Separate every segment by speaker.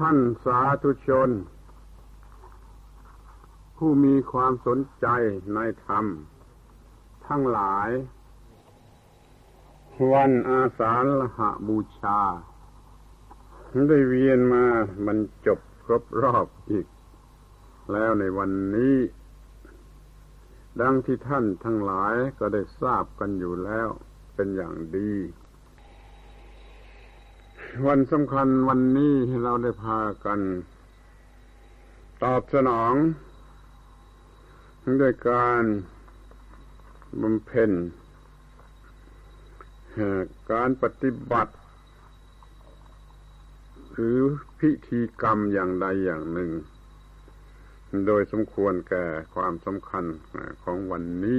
Speaker 1: ท่านสาธุชน ผู้มีความสนใจในธรรม ทั้งหลาย วันอาสาฬหบูชา ได้เวียนมาบรรจบครบรอบอีก แล้วในวันนี้ ดังที่ท่านทั้งหลายก็ได้ทราบกันอยู่แล้วเป็นอย่างดี วันสำคัญวันนี้เราได้พากัน ตอบสนองด้วยการบำเพ็ญการปฏิบัติ หรือพิธีกรรมอย่างใดอย่างหนึ่ง โดยสมควรแก่ความสำคัญของวันนี้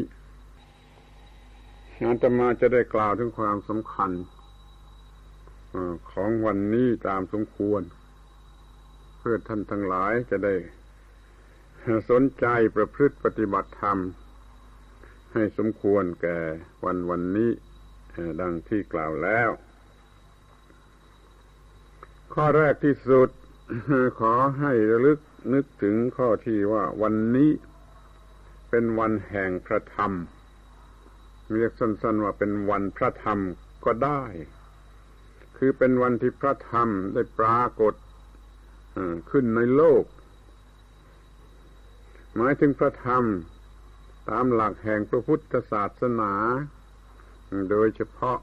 Speaker 1: อาตมาจะได้กล่าวถึงความสำคัญ ของวันนี้ตามสมควร เพื่อท่านทั้งหลายจะได้ สนใจประพฤติปฏิบัติธรรม ให้สมควรแก่วันวันนี้ดังที่กล่าวแล้ว ข้อแรกที่สุดขอให้ระลึกนึกถึงข้อที่ว่าวันนี้เป็นวันแห่งพระธรรม เรียกสั้นๆว่าเป็นวันพระธรรมก็ได้ คือเป็นวันที่พระธรรมได้ปรากฏขึ้นในโลก หมายถึงพระธรรมตามหลักแห่งพระพุทธศาสนา โดยเฉพาะ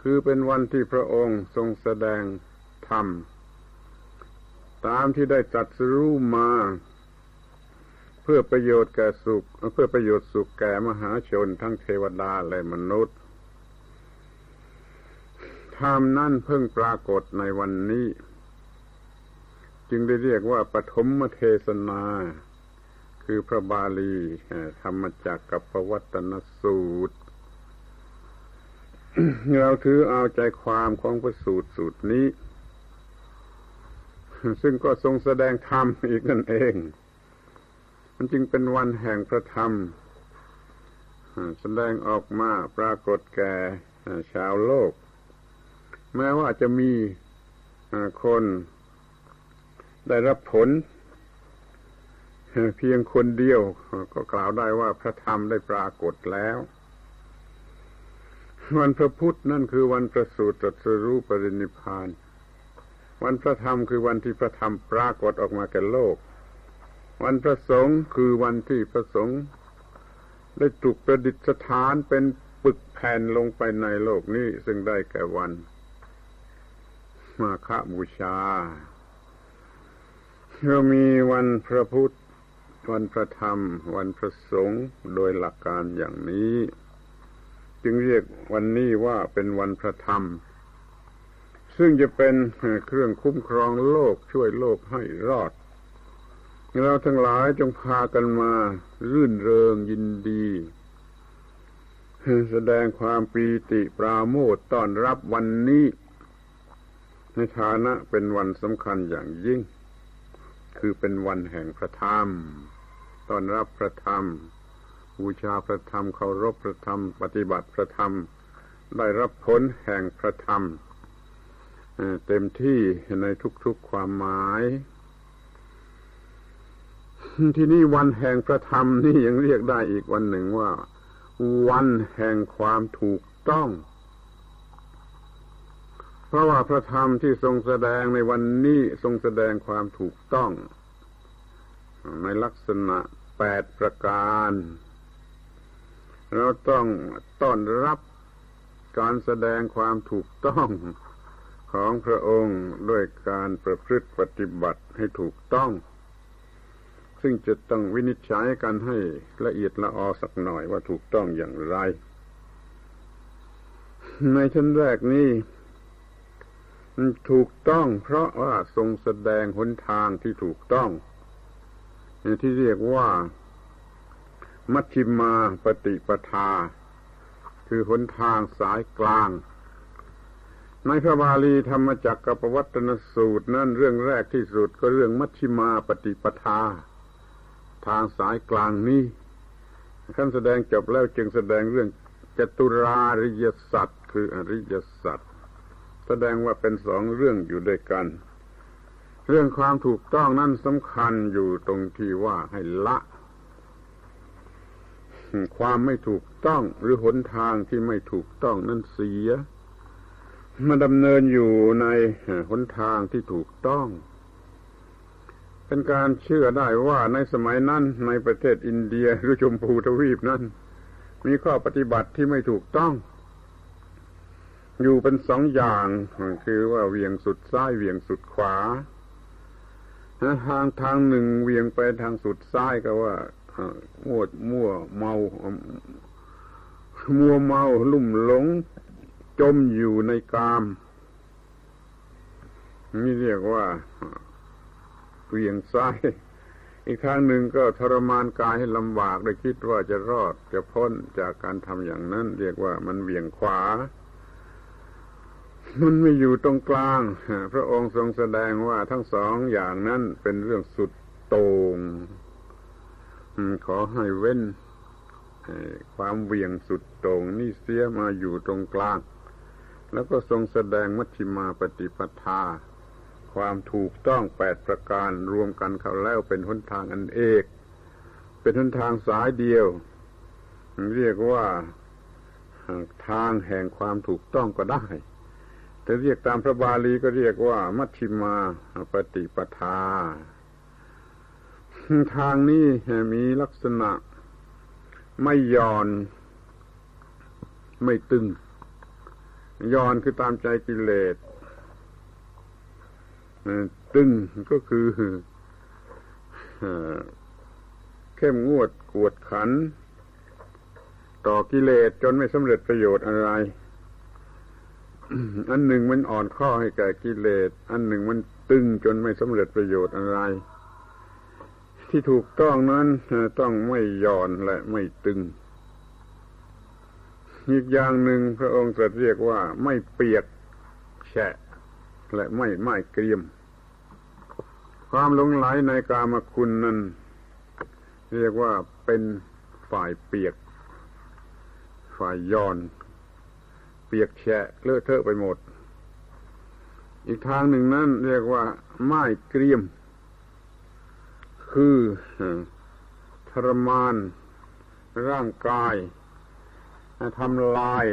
Speaker 1: คือเป็นวันที่พระองค์ทรงแสดงธรรม ตามที่ได้จัดสรู้มา เพื่อประโยชน์แก่สุข เพื่อประโยชน์สุขแก่มหาชนทั้งเทวดาและมนุษย์ ธรรมนั่นเพิ่งปรากฏในวันนี้ จึงได้เรียกว่าปฐมเทศนา คือพระบาลีธรรมจักกับปวัตนสูตร เราถือเอาใจความของพระสูตรสูตรนี้ ซึ่งก็ทรงแสดงธรรมอีกนั่นเอง มันจึงเป็นวันแห่งพระธรรม แสดงออกมาปรากฏแก่ชาวโลก แม้ว่าจะมีคนได้รับผล เพียงคนเดียวก็กล่าวได้ว่าพระธรรมได้ปรากฏแล้ว วันพระพุทธนั่นคือวันประสูติตรัสรู้ปรินิพาน วันพระธรรมคือวันที่พระธรรมปรากฏออกมาแก่โลก วันพระสงฆ์คือวันที่พระสงฆ์ได้ถูกประดิษฐานเป็นปึกแผ่นลงไปในโลกนี้ซึ่งได้แก่วัน มาฆบูชา เรามีวันพระพุทธ วันพระธรรม วันพระสงฆ์โดยหลักการอย่างนี้ จึงเรียกวันนี้ว่าเป็นวันพระธรรม ซึ่งจะเป็นเครื่องคุ้มครองโลกช่วยโลกให้รอด เราทั้งหลายจงพากันมารื่นเริงยินดีแสดงความปีติปราโมทต้อนรับวันนี้ ในฐานะเป็นวันสำคัญอย่างยิ่ง คือเป็นวันแห่งพระธรรมต้อนรับพระธรรมบูชาพระธรรมเคารพพระธรรม ปฏิบัติพระธรรม ได้รับผลแห่งพระธรรมเต็มที่ในทุกๆความหมาย ที่นี่วันแห่งพระธรรมนี่ยังเรียกได้อีกวันหนึ่งว่า วันแห่งความถูกต้อง เพราะว่าพระธรรมที่ทรงแสดงในวันนี้ทรงแสดงความถูกต้อง ในลักษณะแปดประการ เราต้องต้อนรับการแสดงความถูกต้องของพระองค์ด้วยการประพฤติปฏิบัติให้ถูกต้อง ซึ่งจะต้องวินิจฉัยกันให้ละเอียดละออสักหน่อยว่าถูกต้องอย่างไร ในชั้นแรกนี้ ถูกต้อง เพราะว่าทรงแสดงหนทางที่ถูกต้อง ที่เรียกว่า มัชชิมาปฏิปทา คือหนทางสายกลาง ในพระบาลีธรรมจักรกับปวัตนสูตร นั่นเรื่องแรกที่สุดก็เรื่องมัชชิมาปฏิปทา ทางสายกลางนี้ขั้นแสดงจบแล้วจึงแสดงเรื่องจตุราริยสัตว์คืออริยสัตว ดงว่าเป็นสองเรื่องอยู่ด้วยกัน เรื่องความถูกต้องนั่นสำคัญอยู่ตรงที่ว่าให้ละ ความไม่ถูกต้องหรือหนทางที่ไม่ถูกต้องนั่นเสียมาดำเนินอยู่ในหนทางที่ถูกต้อง เป็นการเชื่อได้ว่าในสมัยนั้นในประเทศอินเดียหรือชมพูทวีปนั้น มีข้อปฏิบัติที่ไม่ถูกต้อง อยู่เป็นสองอย่าง คือว่าเวียงสุดซ้ายเวียงสุดขวาทางทางหนึ่งเวียงไปทางสุดซ้ายก็ว่ามั่วมั่วเมามัวเมาลุ่มหลง จมอยู่ในกามนี่เรียกว่าเวียงซ้าย อีกทางหนึ่งก็ทรมานกายให้ลำบากได้คิดว่าจะรอดจะพ้นจากการทำอย่างนั้น เรียกว่ามันเวียงขวา มันไม่อยู่ตรงกลาง พระองค์ทรงแสดงว่าทั้งสองอย่างนั้นเป็นเรื่องสุดโต่งขอให้เว้นความเวียงสุดโต่งนี่เสียมาอยู่ตรงกลาง แล้วก็ทรงแสดงมัชฌิมาปฏิปทา ความถูกต้องแปดประการรวมกันเข้าแล้วเป็นหนทางอันเอก เป็นหนทางสายเดียว เรียกว่าทางแห่งความถูกต้องก็ได้ แต่เรียกตามพระบาลีก็เรียกว่า มัชฌิมาปฏิปทา ทางนี้มีลักษณะ ไม่ย่อน ไม่ตึงย่อนคือตามใจกิเลสตึงก็คือเข้มงวดกวดขัน ต่อกิเลสจนไม่สำเร็จประโยชน์อะไร อันหนึ่งมันอ่อนข้อให้แก่กิเลส อันหนึ่งมันตึงจนไม่สำเร็จประโยชน์อะไร ที่ถูกต้องนั้นต้องไม่ย่อนและไม่ตึง อีกอย่างหนึ่งพระองค์ตรัสเรียกว่าไม่เปียกแฉะ และไม่ไม่เกรียม ความหลงไหลในกามคุณนั้น เรียกว่าเป็นฝ่ายเปียก ฝ่ายย่อน ปียกแฉะเลอะเทอะไปหมด อีกทางหนึ่งนั้นเรียกว่าไม้เกรียม คือทรมาน ร่างกายทำลาย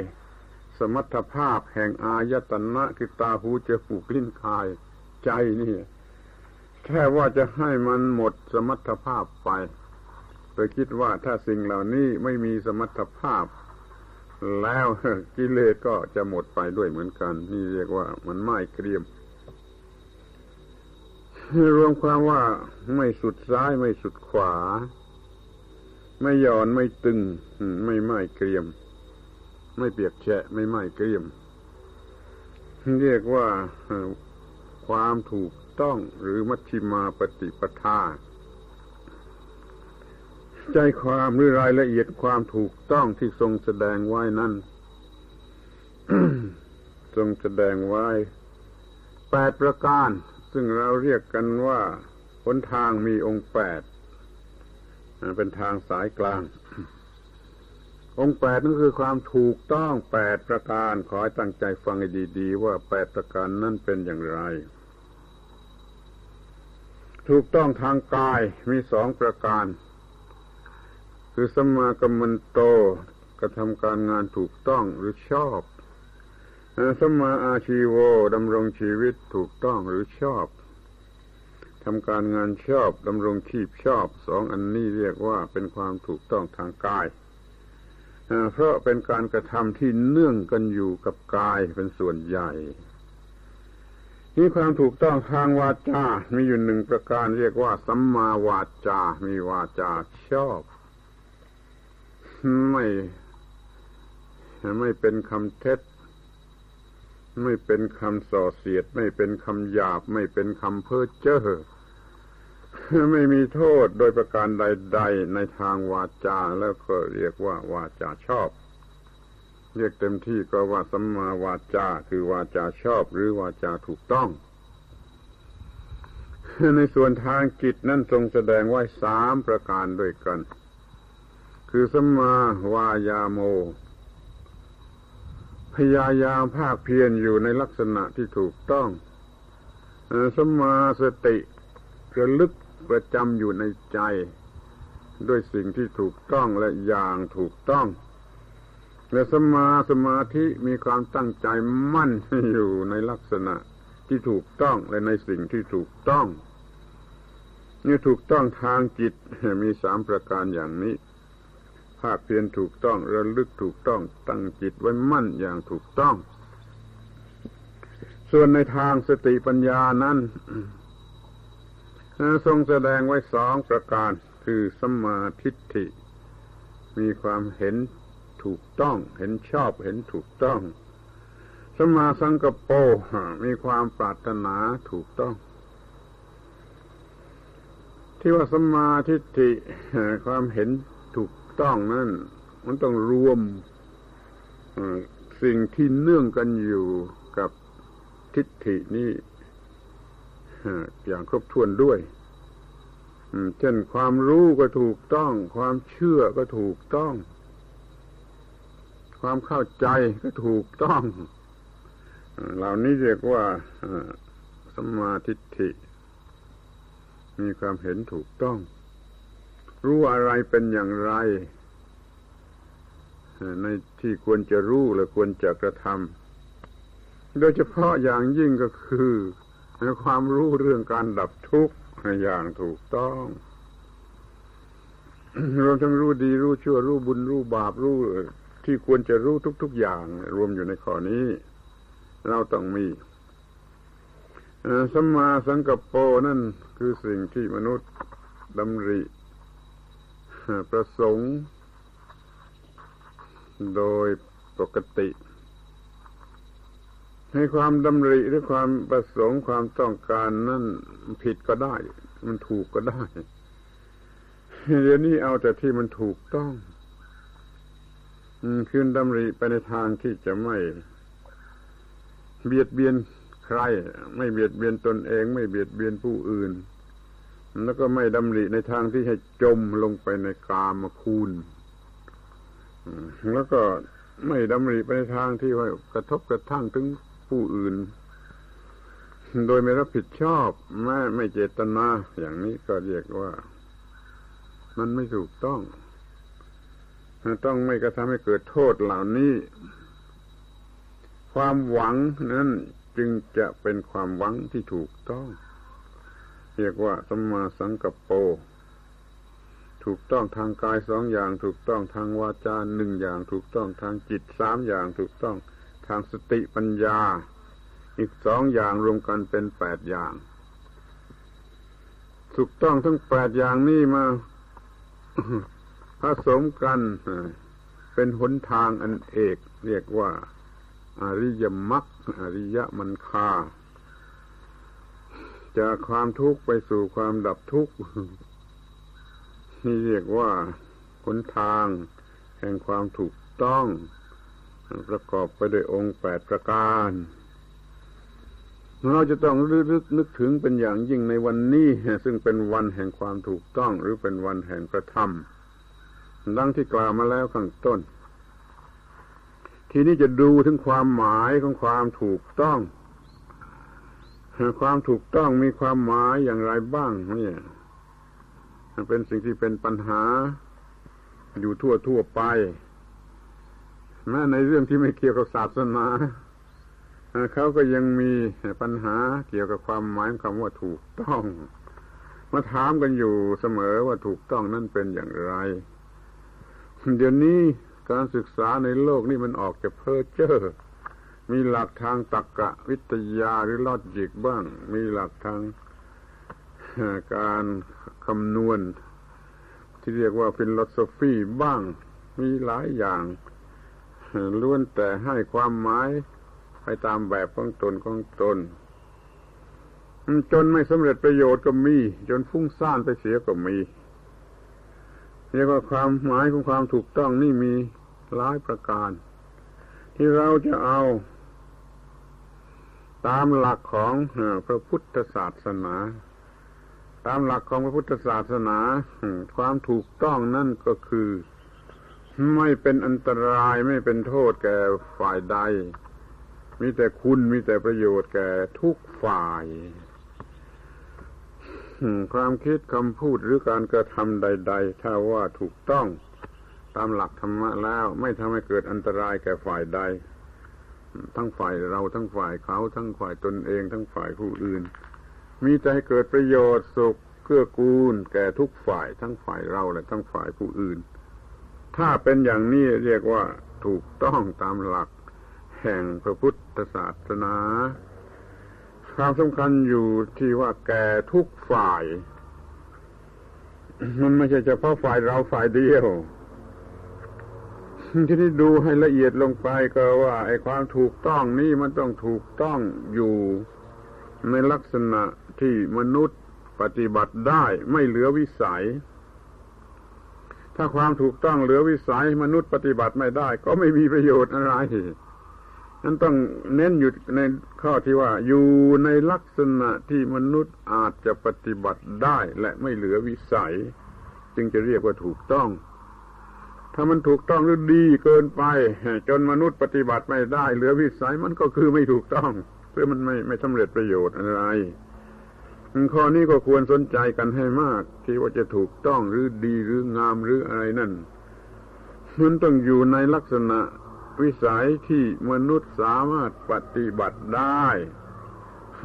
Speaker 1: สมรรถภาพแห่งอายตนะคือตาหูจมูกลิ้นกายใจนี่แค่ว่าจะให้มันหมดสมรรถภาพไปโดยคิดว่าถ้าสิ่งเหล่านี้ไม่มีสมรรถภาพ แล้วกิเลสก็จะหมดไปด้วยเหมือนกัน นี่เรียกว่ามันไม่เกรียมรวมความว่าไม่สุดซ้ายไม่สุดขวา ไม่หย่อนไม่ตึง ไม่ไม่เกรียม ไม่เปียกแฉะไม่ไม่เกรียม เรียกว่าความถูกต้องหรือมัชฌิมาปฏิปทา ใจความหรือรายละเอียดความถูกต้องที่ทรงแสดงไว้นั้นทรงแสดงไว้แปดประการ ซึ่งเราเรียกกันว่าหนทางมีองค์แปดเป็นทางสายกลาง องค์แปดนั่นคือความถูกต้องแปดประการ ขอให้ตั้งใจฟังให้ดี ๆ ว่าแปดประการนั่นเป็นอย่างไร ถูกต้องทางกายมีสองประการ คือสมากัมมันโตกระทำการงานถูกต้องหรือชอบสมาอาชีโวดำรงชีวิตถูกต้องหรือชอบทำการงานชอบดำรงชีพชอบสองอันนี้เรียกว่าเป็นความถูกต้องทางกายเพราะเป็นการกระทำที่เนื่องกันอยู่กับกายเป็นส่วนใหญ่นี่ความถูกต้องทางวาจา มีอยู่หนึ่งประการเรียกว่าสัมมาวาจา มีวาจาชอบ ไม่ไม่เป็นคำเท็จ ไม่เป็นคำส่อเสียด ไม่เป็นคำหยาบ ไม่เป็นคำเพ้อเจ้อไม่มีโทษโดยประการใด ๆ ในทางวาจาแล้วก็เรียกว่าวาจาชอบ เรียกเต็มที่ก็ว่าสัมมาวาจาคือวาจาชอบ หรือวาจาถูกต้อง ในส่วนทางจิตนั่นทรงแสดงไว้สามประการด้วยกัน คือสัมมาวายาโม พยายามภาคเพียรอยู่ในลักษณะที่ถูกต้องสมาสติระลึกประจำอยู่ในใจ ด้วยสิ่งที่ถูกต้องและอย่างถูกต้อง และสมาสมาธิมีความตั้งใจมั่นอยู่ในลักษณะที่ถูกต้องและในสิ่งที่ถูกต้องนี่ถูกต้องทางจิตมีสามประการอย่างนี้ ภาคเพียรถูกต้องระลึกถูกต้องตั้งจิตไว้มั่นอย่างถูกต้อง ส่วนในทางสติปัญญานั้นทรงแสดงไว้สองประการ คือสมาธิฐิ มีความเห็นถูกต้อง เห็นชอบเห็นถูกต้องสมาสังกโปมีความปรารถนาถูกต้อง ที่ว่าสมาธิฐิความเห็น ต้องนั่น มันต้องรวมสิ่งที่เนื่องกันอยู่กับทิฏฐินี้อย่างครบถ้วนด้วยเช่นความรู้ก็ถูกต้อง ความเชื่อก็ถูกต้อง ความเข้าใจก็ถูกต้องเหล่านี้เรียกว่าสมาธิฐิมีความเห็นถูกต้อง รู้อะไรเป็นอย่างไร ในที่ควรจะรู้และควรจะกระทำโดยเฉพาะอย่างยิ่งก็คือความรู้เรื่องการดับทุกข์อย่างถูกต้องรวมทั้งรู้ดีรู้ชั่วรู้บุญรู้บาปรู้ที่ควรจะรู้ทุก ๆ อย่าง รวมอยู่ในข้อนี้ เราต้องมีสัมมาสังกัปโปนั่นคือสิ่งที่มนุษย์ดำริ ประสงค์ โดยปกติ ให้ความดำริหรือความประสงค์ความต้องการนั่นผิดก็ได้ มันถูกก็ได้ เดี๋ยวนี้เอาแต่ที่มันถูกต้องคืนดำริไปในทางที่จะไม่ เบียดเบียนใคร ไม่เบียดเบียนตนเอง ไม่เบียดเบียนผู้อื่น แล้วก็ไม่ดำริในทางที่ให้จมลงไปในกามคูณแล้วก็ไม่ดำริไปในทางที่ว่ากระทบกระทั่งถึงผู้อื่น โดยไม่รับผิดชอบแม้ไม่เจตนา อย่างนี้ก็เรียกว่า มันไม่ถูกต้องต้องไม่กระทำให้เกิดโทษเหล่านี้ ความหวังนั้นจึงจะเป็นความหวังที่ถูกต้อง เรียกว่าสัมมาสังกัปโป ถูกต้องทางกายสองอย่าง ถูกต้องทางวาจาหนึ่งอย่าง ถูกต้องทางจิตสามอย่าง ถูกต้องทางสติปัญญา อีกสองอย่างรวมกันเป็นแปดอย่าง ถูกต้องทั้งแปดอย่างนี้มาผสมกันเป็นหนทางอันเอก เรียกว่า อริยมรรคอริยมันคา จากความทุกข์ไปสู่ความดับทุกข์นี่เรียกว่าหนทาง แห่งความถูกต้อง ประกอบไปด้วยองค์แปดประการ เราจะต้องรึกนึกถึงเป็นอย่างยิ่งในวันนี้ ซึ่งเป็นวันแห่งความถูกต้อง หรือเป็นวันแห่งกระทำดังที่กล่าวมาแล้วข้างต้น ทีนี้จะดูถึงความหมายของความถูกต้อง ความถูกต้องมีความหมายอย่างไรบ้างเนี่ยเป็นสิ่งที่เป็นปัญหาอยู่ทั่วทั่วไป แม้ในเรื่องที่ไม่เกี่ยวกับศาสนาเขาก็ยังมีปัญหาเกี่ยวกับความหมายคำว่าถูกต้อง มาถามกันอยู่เสมอว่าถูกต้องนั่นเป็นอย่างไร เดี๋ยวนี้การศึกษาในโลกนี่มันออกจากเพ้อเจ้อ มีหลักทางตรรกะวิทยาหรือ logic บ้าง มีหลักทางการคำนวณ ที่เรียกว่า philosophy บ้าง มีหลายอย่างล้วนแต่ให้ความหมายไปตามแบบของตนของตน จนไม่สำเร็จประโยชน์ก็มี จนฟุ้งซ่านไปเสียก็มี เรียกว่าความหมายของความถูกต้องนี่มีหลายประการ ที่เราจะเอา ตามหลักของพระพุทธศาสนา ตามหลักของพระพุทธศาสนา ความถูกต้องนั่นก็คือ ไม่เป็นอันตรายไม่เป็นโทษแก่ฝ่ายใด มีแต่คุณมีแต่ประโยชน์แก่ทุกฝ่าย ความคิดคำพูดหรือการกระทำใด ๆ ถ้าว่าถูกต้อง ตามหลักธรรมะแล้วไม่ทำให้เกิดอันตรายแก่ฝ่ายใด ทั้งฝ่ายเราทั้งฝ่ายเขา ทั้งฝ่ายตนเอง ทั้งฝ่ายผู้อื่น มีให้เกิดประโยชน์สุขเกื้อกูล แก่ทุกฝ่ายทั้งฝ่ายเราและทั้งฝ่ายผู้อื่น ถ้าเป็นอย่างนี้เรียกว่าถูกต้องตามหลัก แห่งพระพุทธศาสนาความสำคัญอยู่ที่ว่าแก่ทุกฝ่าย มันไม่ใช่เฉพาะฝ่ายเราฝ่ายเดียว ทีนี้ดูให้ละเอียดลงไปก็ว่าไอ้ความถูกต้องนี่มันต้องถูกต้องอยู่ในลักษณะที่มนุษย์ปฏิบัติได้ไม่เหลือวิสัย ถ้าความถูกต้องเหลือวิสัย มนุษย์ปฏิบัติไม่ได้ ก็ไม่มีประโยชน์อะไรนั้นต้องเน้นอยู่ในข้อที่ว่า อยู่ในลักษณะที่มนุษย์อาจจะปฏิบัติได้และไม่เหลือวิสัย จึงจะเรียกว่าถูกต้อง ถ้ามันถูกต้องหรือดีเกินไป จนมนุษย์ปฏิบัติไม่ได้ เหลือวิสัยมันก็คือไม่ถูกต้อง เพื่อมันไม่ไม่สำเร็จประโยชน์อะไรข้อนี้ก็ควรสนใจกันให้มาก ที่ว่าจะถูกต้องหรือดีหรืองามหรืออะไรนั่นมันต้องอยู่ในลักษณะวิสัยที่มนุษย์สามารถปฏิบัติได้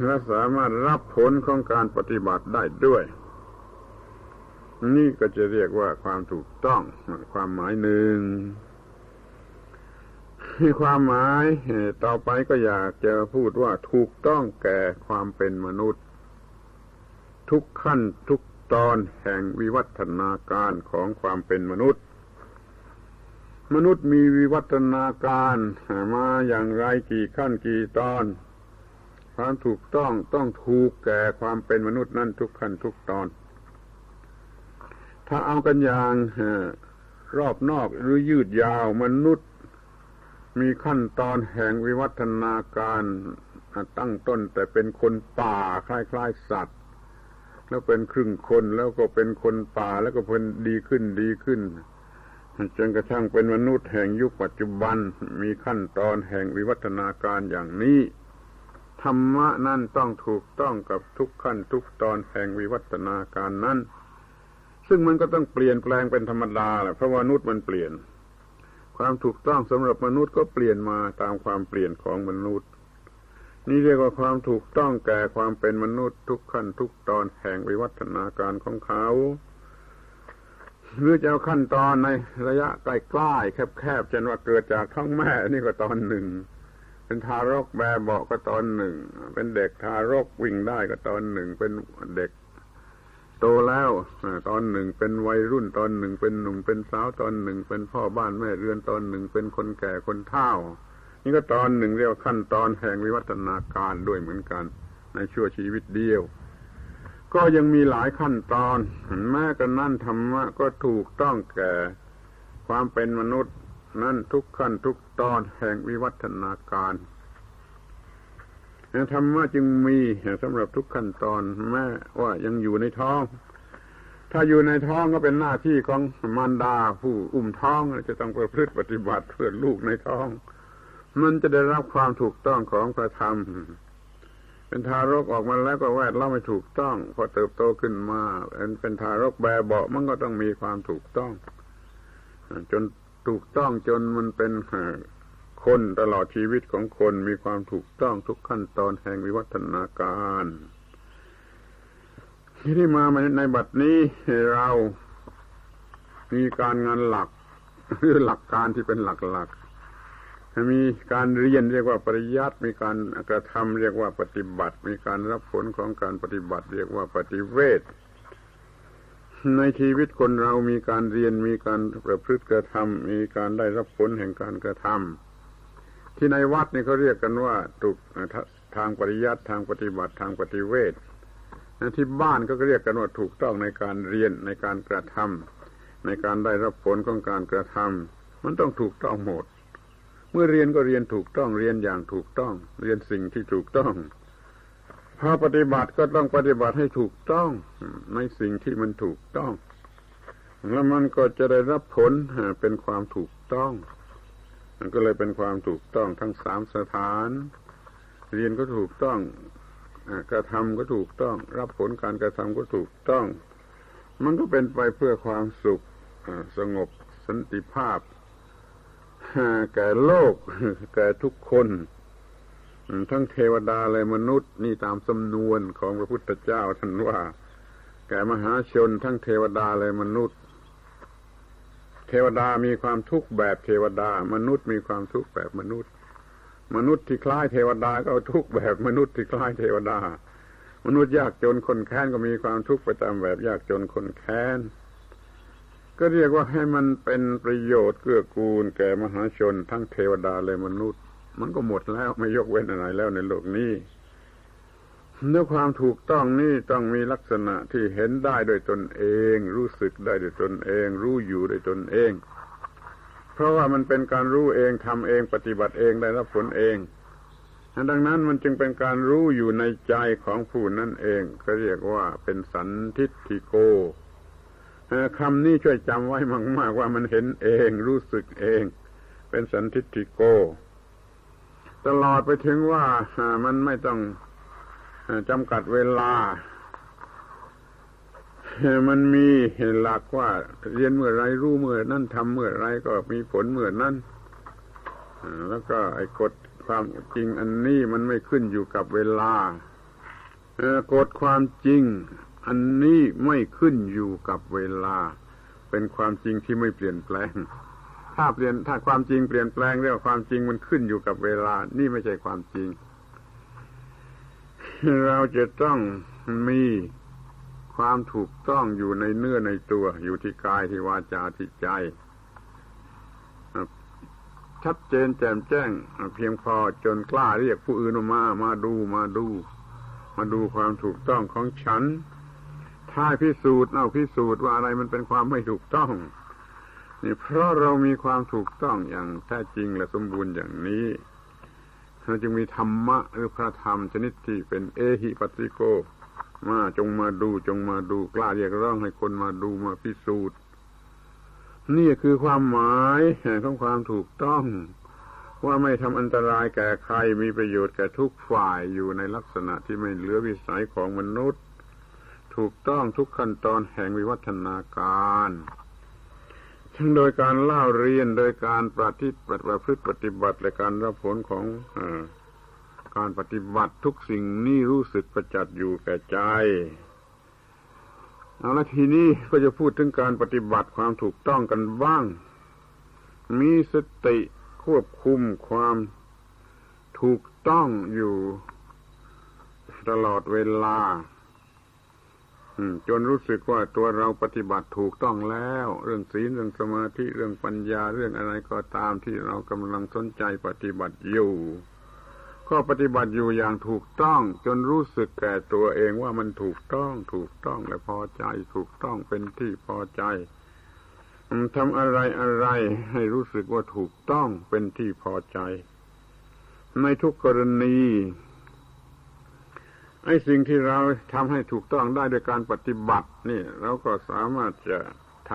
Speaker 1: และสามารถรับผลของการปฏิบัติได้ด้วย นี่ก็จะเรียกว่าความถูกต้อง ความหมายหนึ่งความหมายต่อไปก็อยากจะพูดว่าถูกต้องแก่ความเป็นมนุษย์ ทุกขั้นทุกตอนแห่งวิวัฒนาการของความเป็นมนุษย์ มนุษย์มีวิวัฒนาการมาอย่างไรกี่ขั้นกี่ตอน ความถูกต้องต้องถูกแก่ความเป็นมนุษย์นั่นทุกขั้นทุกตอน ถ้าเอากันอย่างรอบนอกหรือยืดยาวมนุษย์ มีขั้นตอนแห่งวิวัฒนาการตั้งต้นแต่เป็นคนป่าคล้ายๆสัตว์ แล้วเป็นครึ่งคนแล้วก็เป็นคนป่าแล้วก็เป็นดีขึ้นดีขึ้นจนกระทั่งเป็นมนุษย์แห่งยุคปัจจุบันมีขั้นตอนแห่งวิวัฒนาการอย่างนี้ ธรรมะนั่นต้องถูกต้องกับทุกขั้นทุกตอนแห่งวิวัฒนาการนั้น ซึ่งมันก็ต้องเปลี่ยนแปลงเป็นธรรมดาแหละเพราะมนุษย์มันเปลี่ยน ความถูกต้องสำหรับมนุษย์ก็เปลี่ยนมาตามความเปลี่ยนของมนุษย์ นี่เรียกว่าความถูกต้องแก่ความเป็นมนุษย์ทุกขั้นทุกตอนแห่งวิวัฒนาการของเขาหรือจะเอาขั้นตอนในระยะใกล้ๆแคบๆเช่นว่าเกิดจากท้องแม่นี่ก็ตอนหนึ่ง เป็นทารกแบบเบาก็ตอนหนึ่ง เป็นเด็กทารกวิ่งได้ก็ตอนหนึ่ง เป็นเด็ก ตแล้วตอนหนึ่งเป็นวัยรุ่นตอนหนึ่งเป็นหนุ่มเป็นสาวตอนหนึ่ง เป็นพ่อบ้านแม่เรือนตอนหนึ่งเป็นคนแก่คนเฒ่า นี่ก็ตอนหนึ่งเรียกว่าขั้นตอนแห่งวิวัฒนาการด้วยเหมือนกัน ในชั่วชีวิตเดียว ก็ยังมีหลายขั้นตอนแม้กระนั่นธรรมะก็ถูกต้องแก่ ความเป็นมนุษย์นั่นทุกขั้นทุกตอนแห่งวิวัฒนาการ ธรรมะจึงมีสำหรับทุกขั้นตอนแม้ว่ายังอยู่ในท้อง ถ้าอยู่ในท้องก็เป็นหน้าที่ของมารดาผู้อุ้มท้องจะต้องประพฤติปฏิบัติเพื่อลูกในท้อง มันจะได้รับความถูกต้องของพระธรรม เป็นทารกออกมาแล้วก็แวดล้อมไม่ถูกต้อง พอเติบโตขึ้นมาเป็นเป็นทารกแบเบามันก็ต้องมีความถูกต้อง จนถูกต้องจนมันเป็น คนตลอดชีวิตของคนมีความถูกต้องทุกขั้นตอนแห่งวิวัฒนาการที่ได้มาในบัดนี้เรามีการงานหลักหรือหลักการที่เป็นหลักหลักมีการเรียนเรียกว่าปริยัติมีการกระทำเรียกว่าปฏิบัติ มีการรับผลของการปฏิบัติ เรียกว่าปฏิเวทในชีวิตคนเรามีการเรียนมีการประพฤติกระทำมีการได้รับผลแห่งการกระทำ ที่ในวัดนี่เขาเรียกกันว่าถูกทางปริยัติทางปฏิบัติทางปฏิเวทที่บ้านก็เรียกกันว่าถูกต้องในการเรียนในการกระทำในการได้รับผลของการกระทำมันต้องถูกต้องหมด เมื่อเรียนก็เรียนถูกต้องเรียนอย่างถูกต้อง เรียนสิ่งที่ถูกต้องพอปฏิบัติก็ต้องปฏิบัติให้ถูกต้องในสิ่งที่มันถูกต้อง แล้วมันก็จะได้รับผลเป็นความถูกต้อง มันก็เลยเป็นความถูกต้องทั้งสามสถาน เรียนก็ถูกต้องกระทำก็ถูกต้อง รับผลการกระทำก็ถูกต้อง มันก็เป็นไปเพื่อความสุขสงบสันติภาพแก่โลก แก่ทุกคน ทั้งเทวดาและมนุษย์ นี่ตามสำนวนของพระพุทธเจ้าท่านว่า แก่มหาชนทั้งเทวดาและมนุษย์ เทวดามีความทุกข์แบบเทวดา มนุษย์มีความทุกข์แบบมนุษย์ มนุษย์ที่คล้ายเทวดาก็ทุกข์แบบมนุษย์ที่คล้ายเทวดา มนุษย์ยากจนคนแค้นก็มีความทุกข์ไปตามแบบยากจนคนแค้นก็เรียกว่าให้มันเป็นประโยชน์เกื้อกูลแก่มหาชนทั้งเทวดาและมนุษย์ มันก็หมดแล้วไม่ยกเว้นอะไรแล้วในโลกนี้ เนื้อความถูกต้องนี่ต้องมีลักษณะที่เห็นได้โดยตนเอง รู้สึกได้โดยตนเอง รู้อยู่โดยตนเอง เพราะว่ามันเป็นการรู้เองทำเองปฏิบัติเองได้รับผลเองดังนั้นมันจึงเป็นการรู้อยู่ในใจของผู้นั่นเองก็เรียกว่าเป็นสันทิฏฐิโกคำนี้ช่วยจำไว้มาก ๆ ว่ามันเห็นเอง รู้สึกเอง เป็นสันทิฏฐิโก ตลอดไปถึงว่ามันไม่ต้อง จำกัดเวลา มันมีหลักว่าเรียนเมื่อไรรู้เมื่อนั้นทำเมื่อไรก็มีผลเมื่อนั้น แล้วก็ไอ้กฎความจริงอันนี้มันไม่ขึ้นอยู่กับเวลากฎความจริง อันนี้ไม่ขึ้นอยู่กับเวลา เป็นความจริงที่ไม่เปลี่ยนแปลง ถ้าเปลี่ยนถ้าความจริงเปลี่ยนแปลงเรียกว่าความจริงมันขึ้นอยู่กับเวลา นี่ไม่ใช่ความจริง เราจะต้องมีความถูกต้องอยู่ในเนื้อในตัวอยู่ที่กายที่วาจาที่ใจ ชัดเจนแจ่มแจ้ง เพียงพอจนกล้าเรียกผู้อื่นมา มาดูมาดู มาดูความถูกต้องของฉันท้าพิสูจน์เอาพิสูจน์ว่าอะไรมันเป็นความไม่ถูกต้องนี่เพราะเรามีความถูกต้องอย่างแท้จริงและสมบูรณ์อย่างนี้ เราจึงมีธรรมะหรือพระธรรมชนิดที่เป็นเอหิปัติโก มาจงมาดูจงมาดูกล้าเรียกร้องให้คนมาดูมาพิสูจน์ นี่คือความหมายของความถูกต้อง ว่าไม่ทำอันตรายแก่ใครมีประโยชน์แก่ทุกฝ่ายอยู่ในลักษณะที่ไม่เหลือวิสัยของมนุษย์ ถูกต้องทุกขั้นตอนแห่งวิวัฒนาการ ทั้งโดยการเล่าเรียนโดยการปฏิบัติประพฤติปฏิบัติและการรับผลของอการปฏิบัติทุกสิ่งนี่รู้สึกประจักษ์อยู่แก่ใจเอาละทีนี้ก็จะพูดถึงการปฏิบัติความถูกต้องกันบ้าง มีสติควบคุมความถูกต้องอยู่ตลอดเวลา จนรู้สึกว่าตัวเราปฏิบัติถูกต้องแล้ว เรื่องศีลเรื่องสมาธิเรื่องปัญญาเรื่องอะไรก็ตามที่เรากำลังสนใจปฏิบัติอยู่ ก็ปฏิบัติอยู่อย่างถูกต้อง จนรู้สึกแก่ตัวเองว่ามันถูกต้องถูกต้องและพอใจ ถูกต้องเป็นที่พอใจทำอะไรอะไรให้รู้สึกว่าถูกต้องเป็นที่พอใจ ในทุกกรณี ไอ้สิ่งที่เราทำให้ถูกต้องได้โดยการปฏิบัตินี่เราก็สามารถจะท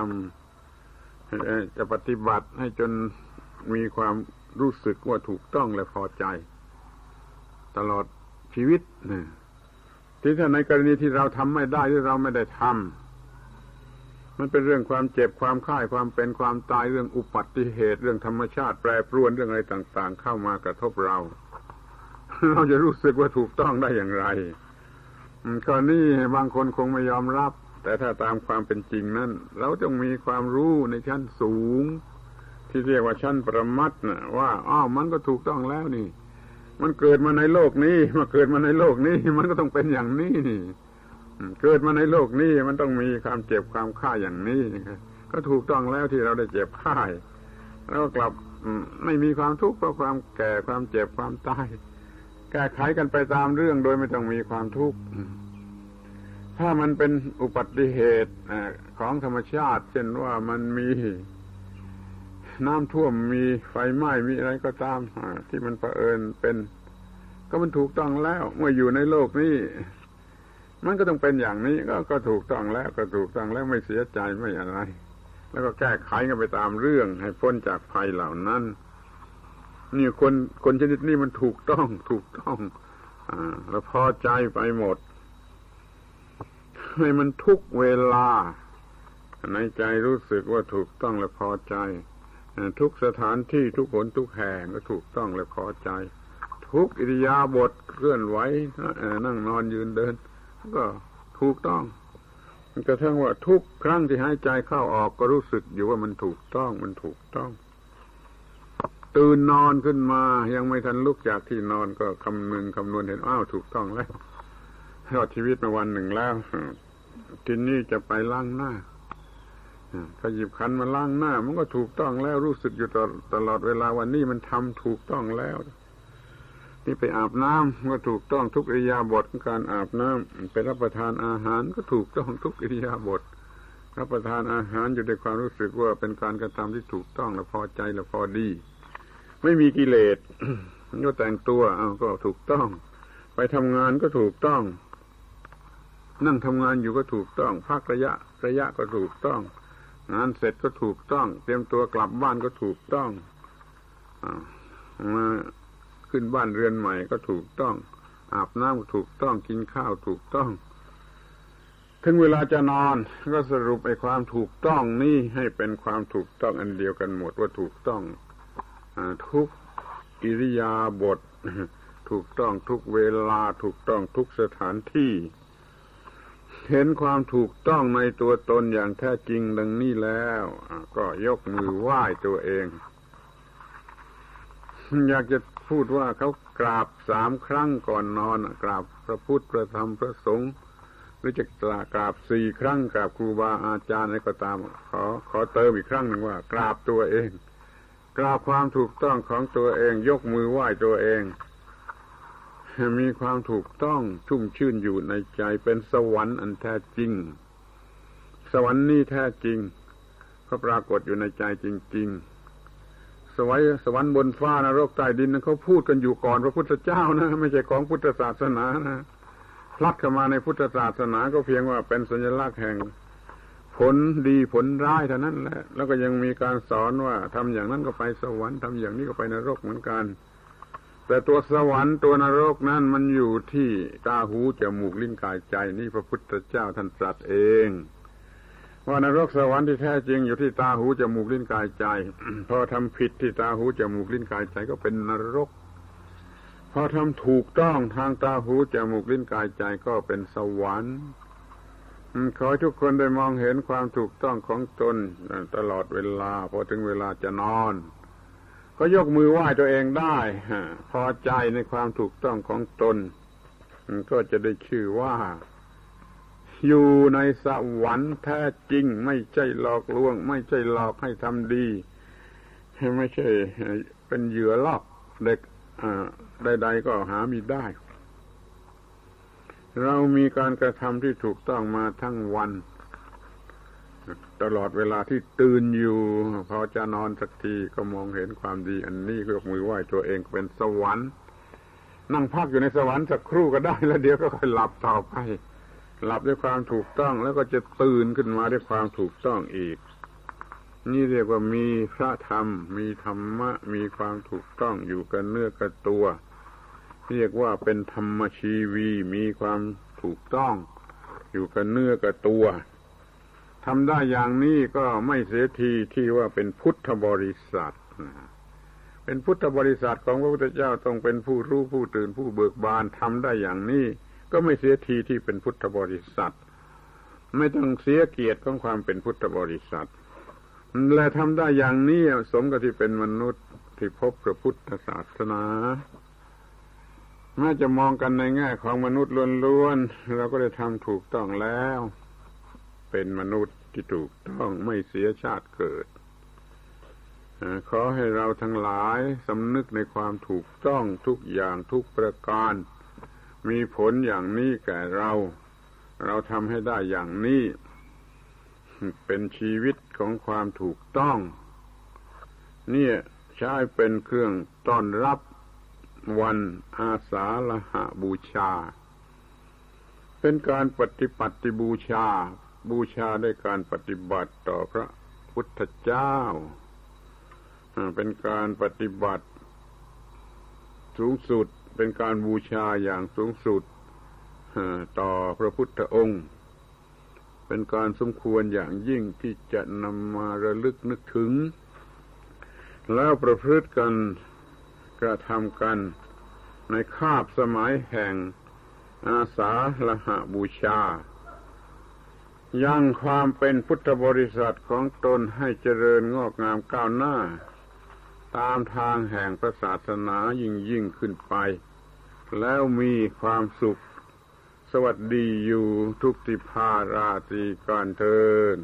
Speaker 1: ำจะปฏิบัติให้จนมีความรู้สึกว่าถูกต้องและพอใจ ตลอดชีวิตนี่ที่ถ้าในกรณีที่เราทำไม่ได้หรือเราไม่ได้ทำมันเป็นเรื่องความเจ็บความค่ายความเป็นความตายเรื่องอุบัติเหตุ เรื่องธรรมชาติแปรปรวนเรื่องอะไรต่าง ๆ เข้ามากระทบเรา เราจะรู้สึกว่าถูกต้องได้อย่างไรกรณีบางคนคงไม่ยอมรับ แต่ถ้าตามความเป็นจริงนั้นเราต้องมีความรู้ในชั้นสูง ที่เรียกว่าชั้นประมัดนะว่าอ้าวมันก็ถูกต้องแล้วนี่ มันเกิดมาในโลกนี้มาเกิดมาในโลกนี้ มันก็ต้องเป็นอย่างนี้นี่เกิดมาในโลกนี้มันต้องมีความเจ็บความฆ่าอย่างนี้ก็ถูกต้องแล้วที่เราได้เจ็บฆ่าแล้วกลับไม่มีความทุกข์เพราะความแก่ความเจ็บความตาย แก้ไขกันไปตามเรื่องโดยไม่ต้องมีความทุกข์ ถ้ามันเป็นอุบัติเหตุของธรรมชาติ เช่นว่ามันมีน้ำท่วมมีไฟไหม้มีอะไรก็ตามที่มันเผอิญเป็น ก็มันถูกต้องแล้ว เมื่ออยู่ในโลกนี้ มันก็ต้องเป็นอย่างนี้ก็ก็ถูกต้องแล้ว ก็ถูกต้องแล้วไม่เสียใจไม่อะไร แล้วก็แก้ไขกันไปตามเรื่องให้พ้นจากภัยเหล่านั้น นี่คนคนชนิดนี้มันถูกต้องถูกต้องแล้วพอใจไปหมด ให้มันทุกเวลา ในใจรู้สึกว่าถูกต้องและพอใจ ทุกสถานที่ทุกคนทุกแห่งก็ถูกต้องและพอใจ ทุกอิริยาบถเคลื่อนไหวนั่งนอนยืนเดิน ก็ถูกต้องกระทั่งว่าทุกครั้งที่หายใจเข้าออกก็รู้สึกอยู่ว่ามันถูกต้องมันถูกต้อง ตื่นนอนขึ้นมา ยังไม่ทันลุกจากที่นอนก็คำนึงคำนวณเห็นอ้าวถูกต้องแล้วรอดชีวิตมาวันหนึ่งแล้วทีนี้จะไปล้างหน้าถ้าหยิบขันมาล้างหน้า มันก็ถูกต้องแล้วรู้สึกอยู่ตลอดเวลาวันนี้มันทำถูกต้องแล้ว นี่ไปอาบน้ำก็ถูกต้องทุกอิริยาบถการอาบน้ำไปรับประทานอาหารก็ถูกต้องทุกอิริยาบถรับประทานอาหารอยู่ในความรู้สึกว่าเป็นการกระทำที่ถูกต้องและพอใจและพอดี ไม่มีกิเลสก็แต่งตัวเอาก็ถูกต้อง ไปทำงานก็ถูกต้อง นั่งทำงานอยู่ก็ถูกต้อง พักระยะระยะก็ถูกต้อง งานเสร็จก็ถูกต้อง เตรียมตัวกลับบ้านก็ถูกต้องมาขึ้นบ้านเรือนใหม่ก็ถูกต้อง อาบน้ำก็ถูกต้องกินข้าวถูกต้อง ถึงเวลาจะนอนก็สรุปไอ้ความถูกต้องนี่ให้เป็นความถูกต้องอันเดียวกันหมดว่าถูกต้อง ทุกอิริยาบถถูกต้องทุกเวลาถูกต้องทุกสถานที่ เห็นความถูกต้องในตัวตนอย่างแท้จริงดังนี้แล้ว ก็ยกมือไหว้ตัวเอง อยากจะพูดว่าเขากราบสามครั้งก่อนนอนกราบพระพุทธพระธรรมพระสงฆ์หรือจะกราบสี่ครั้งกราบครูบาอาจารย์อะไรก็ตาม ขอขอเติมอีกครั้งหนึ่งว่า กราบตัวเอง กราบความถูกต้องของตัวเอง ยกมือไหว้ตัวเอง มีความถูกต้องชุ่มชื่นอยู่ในใจเป็นสวรรค์อันแท้จริง สวรรค์นี่แท้จริงเขาปรากฏอยู่ในใจจริง ๆ สวรรค์สวรรค์บนฟ้านรกใต้ดินนั้นเขาพูดกันอยู่ก่อนพระพุทธเจ้านะ ไม่ใช่ของพุทธศาสนานะพลัดเข้ามาในพุทธศาสนาก็เพียงว่าเป็นสัญลักษณ์แห่ง ผลดีผลร้ายเท่านั้นแหละ แล้วก็ยังมีการสอนว่าทำอย่างนั้นก็ไปสวรรค์ทำอย่างนี้ก็ไปนรกเหมือนกัน แต่ตัวสวรรค์ตัวนรกนั้นมันอยู่ที่ตาหูจมูกลิ้นกายใจนี่พระพุทธเจ้าท่านตรัสเอง ว่านรกสวรรค์ที่แท้จริงอยู่ที่ตาหูจมูกลิ้นกายใจ พอทำผิดที่ตาหูจมูกลิ้นกายใจก็เป็นนรก พอทำถูกต้องทางตาหูจมูกลิ้นกายใจก็เป็นสวรรค์ ขอทุกคนได้มองเห็นความถูกต้องของตนตลอดเวลา พอถึงเวลาจะนอน ก็ยกมือไหว้ตัวเองได้พอใจในความถูกต้องของตน ก็จะได้ชื่อว่า อยู่ในสวรรค์แท้จริง ไม่ใช่หลอกลวง ไม่ใช่หลอกให้ทำดี ไม่ใช่เป็นเหยื่อลอกเด็กใด ๆ ก็หามีได้ เรามีการกระทำที่ถูกต้องมาทั้งวัน ตลอดเวลาที่ตื่นอยู่ พอจะนอนสักทีก็มองเห็นความดีอันนี้ยกมือไหว้ตัวเองเป็นสวรรค์ นั่งพักอยู่ในสวรรค์สักครู่ก็ได้แล้วเดี๋ยวก็ค่อยหลับต่อไป หลับด้วยความถูกต้องแล้วก็จะตื่นขึ้นมาด้วยความถูกต้องอีก นี่เรียกว่ามีพระธรรม มีธรรมะ มีความถูกต้องอยู่กันเนื้อกับตัว เรียกว่าเป็นธรรมชีวีมีความถูกต้อง อยู่กับเนื้อกับตัวทำได้อย่างนี้ก็ไม่เสียทีที่ว่าเป็นพุทธบริษัทเป็นพุทธบริษัทของพระพุทธเจ้าต้องเป็นผู้รู้ผู้ตื่นผู้เบิกบานทำได้อย่างนี้ ก็ไม่เสียทีที่เป็นพุทธบริษัท ไม่ต้องเสียเกียรติของความเป็นพุทธบริษัท และทำได้อย่างนี้สมกับที่เป็นมนุษย์ที่พบพระพุทธศาสนา แม้จะมองกันในแง่ของมนุษย์ล้วนๆเราก็ได้ทำถูกต้องแล้ว เป็นมนุษย์ที่ถูกต้องไม่เสียชาติเกิดขอให้เราทั้งหลายสำนึกในความถูกต้องทุกอย่างทุกประการ มีผลอย่างนี้แก่เรา เราทำให้ได้อย่างนี้ เป็นชีวิตของความถูกต้อง เนี่ยใช้เป็นเครื่องต้อนรับ วันอาสาฬหาบูชา เป็นการปฏิปัติบูชา บูชาด้วยการปฏิบัติต่อพระพุทธเจ้า เป็นการปฏิบัติ สูงสุดเป็นการบูชาอย่างสูงสุดต่อพระพุทธองค์ เป็นการสมควรอย่างยิ่งที่จะนำมาระลึกนึกถึง แล้วประพฤติกัน กระทำกันในคาบสมัยแห่งอาสาละหะบูชา ยังความเป็นพุทธบริษัทของตนให้เจริญงอกงามก้าวหน้า ตามทางแห่งพระศาสนายิ่งยิ่งขึ้นไป แล้วมีความสุขสวัสดีอยู่ทุกทิพาราตรีการเทิน